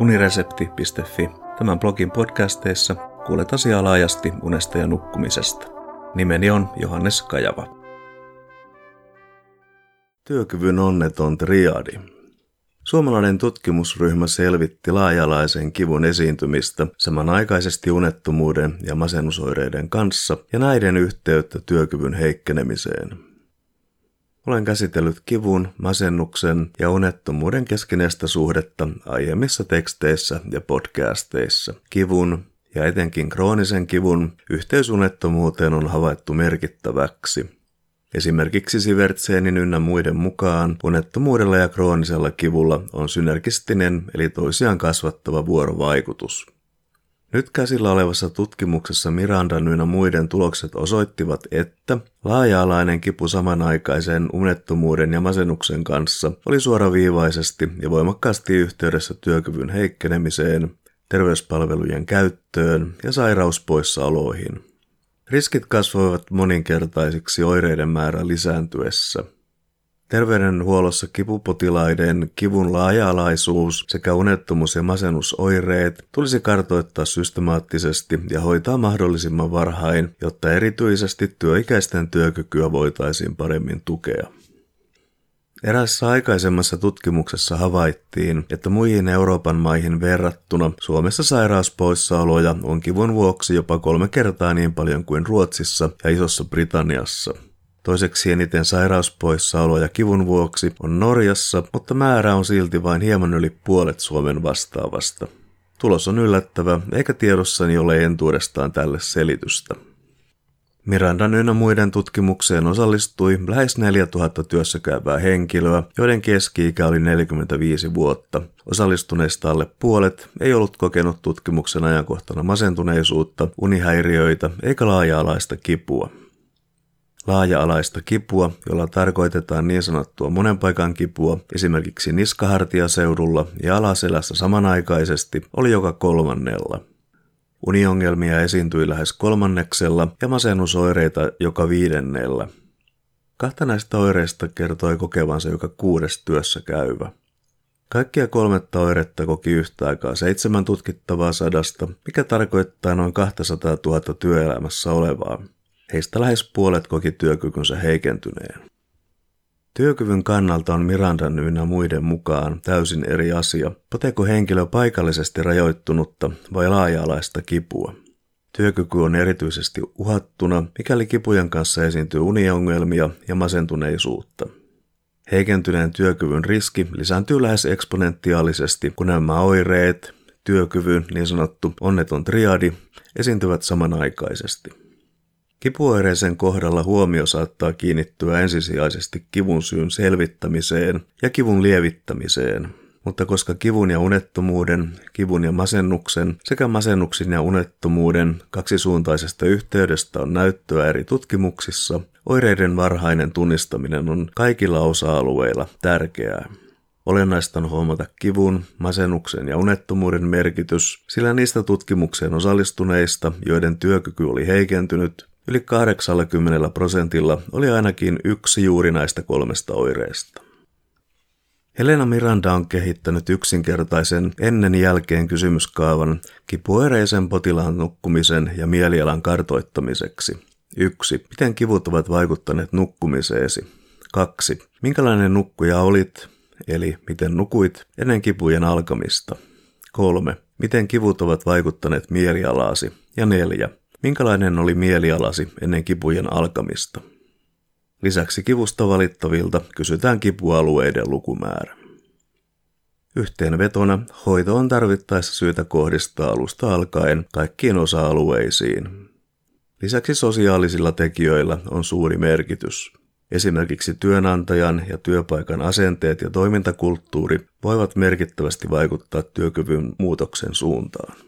uniresepti.fi. Tämän blogin podcasteissa kuulet asiaa laajasti unesta ja nukkumisesta. Nimeni on Johannes Kajava. Työkyvyn onneton triadi. Suomalainen tutkimusryhmä selvitti laajalaisen kivun esiintymistä samanaikaisesti unettomuuden ja masennusoireiden kanssa ja näiden yhteyttä työkyvyn heikkenemiseen. Olen käsitellyt kivun, masennuksen ja unettomuuden keskinäistä suhdetta aiemmissa teksteissä ja podcasteissa. Kivun ja etenkin kroonisen kivun yhteys unettomuuteen on havaittu merkittäväksi – Esimerkiksi Sivertseenin ynnä muiden mukaan unettomuudella ja kroonisella kivulla on synergistinen eli toisiaan kasvattava vuorovaikutus. Nyt käsillä olevassa tutkimuksessa Mirandan ynnä muiden tulokset osoittivat, että laaja-alainen kipu samanaikaisen unettomuuden ja masennuksen kanssa oli suoraviivaisesti ja voimakkaasti yhteydessä työkyvyn heikkenemiseen, terveyspalvelujen käyttöön ja sairauspoissaoloihin – Riskit kasvoivat moninkertaisiksi oireiden määrän lisääntyessä. Terveydenhuollossa kipupotilaiden kivun laaja-alaisuus sekä unettomuus- ja masennusoireet tulisi kartoittaa systemaattisesti ja hoitaa mahdollisimman varhain, jotta erityisesti työikäisten työkykyä voitaisiin paremmin tukea. Erässä aikaisemmassa tutkimuksessa havaittiin, että muihin Euroopan maihin verrattuna Suomessa sairauspoissaoloja on kivun vuoksi jopa kolme kertaa niin paljon kuin Ruotsissa ja Isossa Britanniassa. Toiseksi eniten sairauspoissaoloja kivun vuoksi on Norjassa, mutta määrä on silti vain hieman yli puolet Suomen vastaavasta. Tulos on yllättävä, eikä tiedossani ole entuudestaan tälle selitystä. Mirandan ynnä muiden tutkimukseen osallistui lähes 4000 työssäkäyvää henkilöä, joiden keski-ikä oli 45 vuotta. Osallistuneista alle puolet ei ollut kokenut tutkimuksen ajankohtana masentuneisuutta, unihäiriöitä eikä laaja-alaista kipua. Laaja-alaista kipua, jolla tarkoitetaan niin sanottua monen paikan kipua, esimerkiksi niskahartiaseudulla ja alaselässä samanaikaisesti, oli joka kolmannella. Uniongelmia esiintyi lähes kolmanneksella ja masennusoireita joka viidennellä. Kahta näistä oireista kertoi kokevansa joka kuudes työssä käyvä. Kaikkia kolmetta oiretta koki yhtä aikaa seitsemän tutkittavaa sadasta, mikä tarkoittaa noin 200 000 työelämässä olevaa. Heistä lähes puolet koki työkykynsä heikentyneen. Työkyvyn kannalta on Mirandan ynnä muiden mukaan täysin eri asia, poteeko henkilö paikallisesti rajoittunutta vai laaja-alaista kipua. Työkyky on erityisesti uhattuna, mikäli kipujen kanssa esiintyy uniongelmia ja masentuneisuutta. Heikentyneen työkyvyn riski lisääntyy lähes eksponentiaalisesti, kun nämä oireet, työkyvyn niin sanottu onneton triadi, esiintyvät samanaikaisesti. Kipuoireisen kohdalla huomio saattaa kiinnittyä ensisijaisesti kivun syyn selvittämiseen ja kivun lievittämiseen, mutta koska kivun ja unettomuuden, kivun ja masennuksen sekä masennuksen ja unettomuuden kaksisuuntaisesta yhteydestä on näyttöä eri tutkimuksissa, oireiden varhainen tunnistaminen on kaikilla osa-alueilla tärkeää. Olennaista on huomata kivun, masennuksen ja unettomuuden merkitys, sillä niistä tutkimukseen osallistuneista, joiden työkyky oli heikentynyt, Yli 80 prosentilla oli ainakin yksi juuri näistä kolmesta oireesta. Helena Miranda on kehittänyt yksinkertaisen ennen-jälkeen kysymyskaavan kipuoireisen potilaan nukkumisen ja mielialan kartoittamiseksi. 1. Miten kivut ovat vaikuttaneet nukkumiseesi? 2. Minkälainen nukkuja olit, eli miten nukuit ennen kipujen alkamista? 3. Miten kivut ovat vaikuttaneet mielialaasi? Ja 4. Minkälainen oli mielialasi ennen kipujen alkamista? Lisäksi kivusta valittavilta kysytään kipualueiden lukumäärä. Yhteenvetona hoito on tarvittaessa syytä kohdistaa alusta alkaen kaikkiin osa-alueisiin. Lisäksi sosiaalisilla tekijöillä on suuri merkitys. Esimerkiksi työnantajan ja työpaikan asenteet ja toimintakulttuuri voivat merkittävästi vaikuttaa työkyvyn muutoksen suuntaan.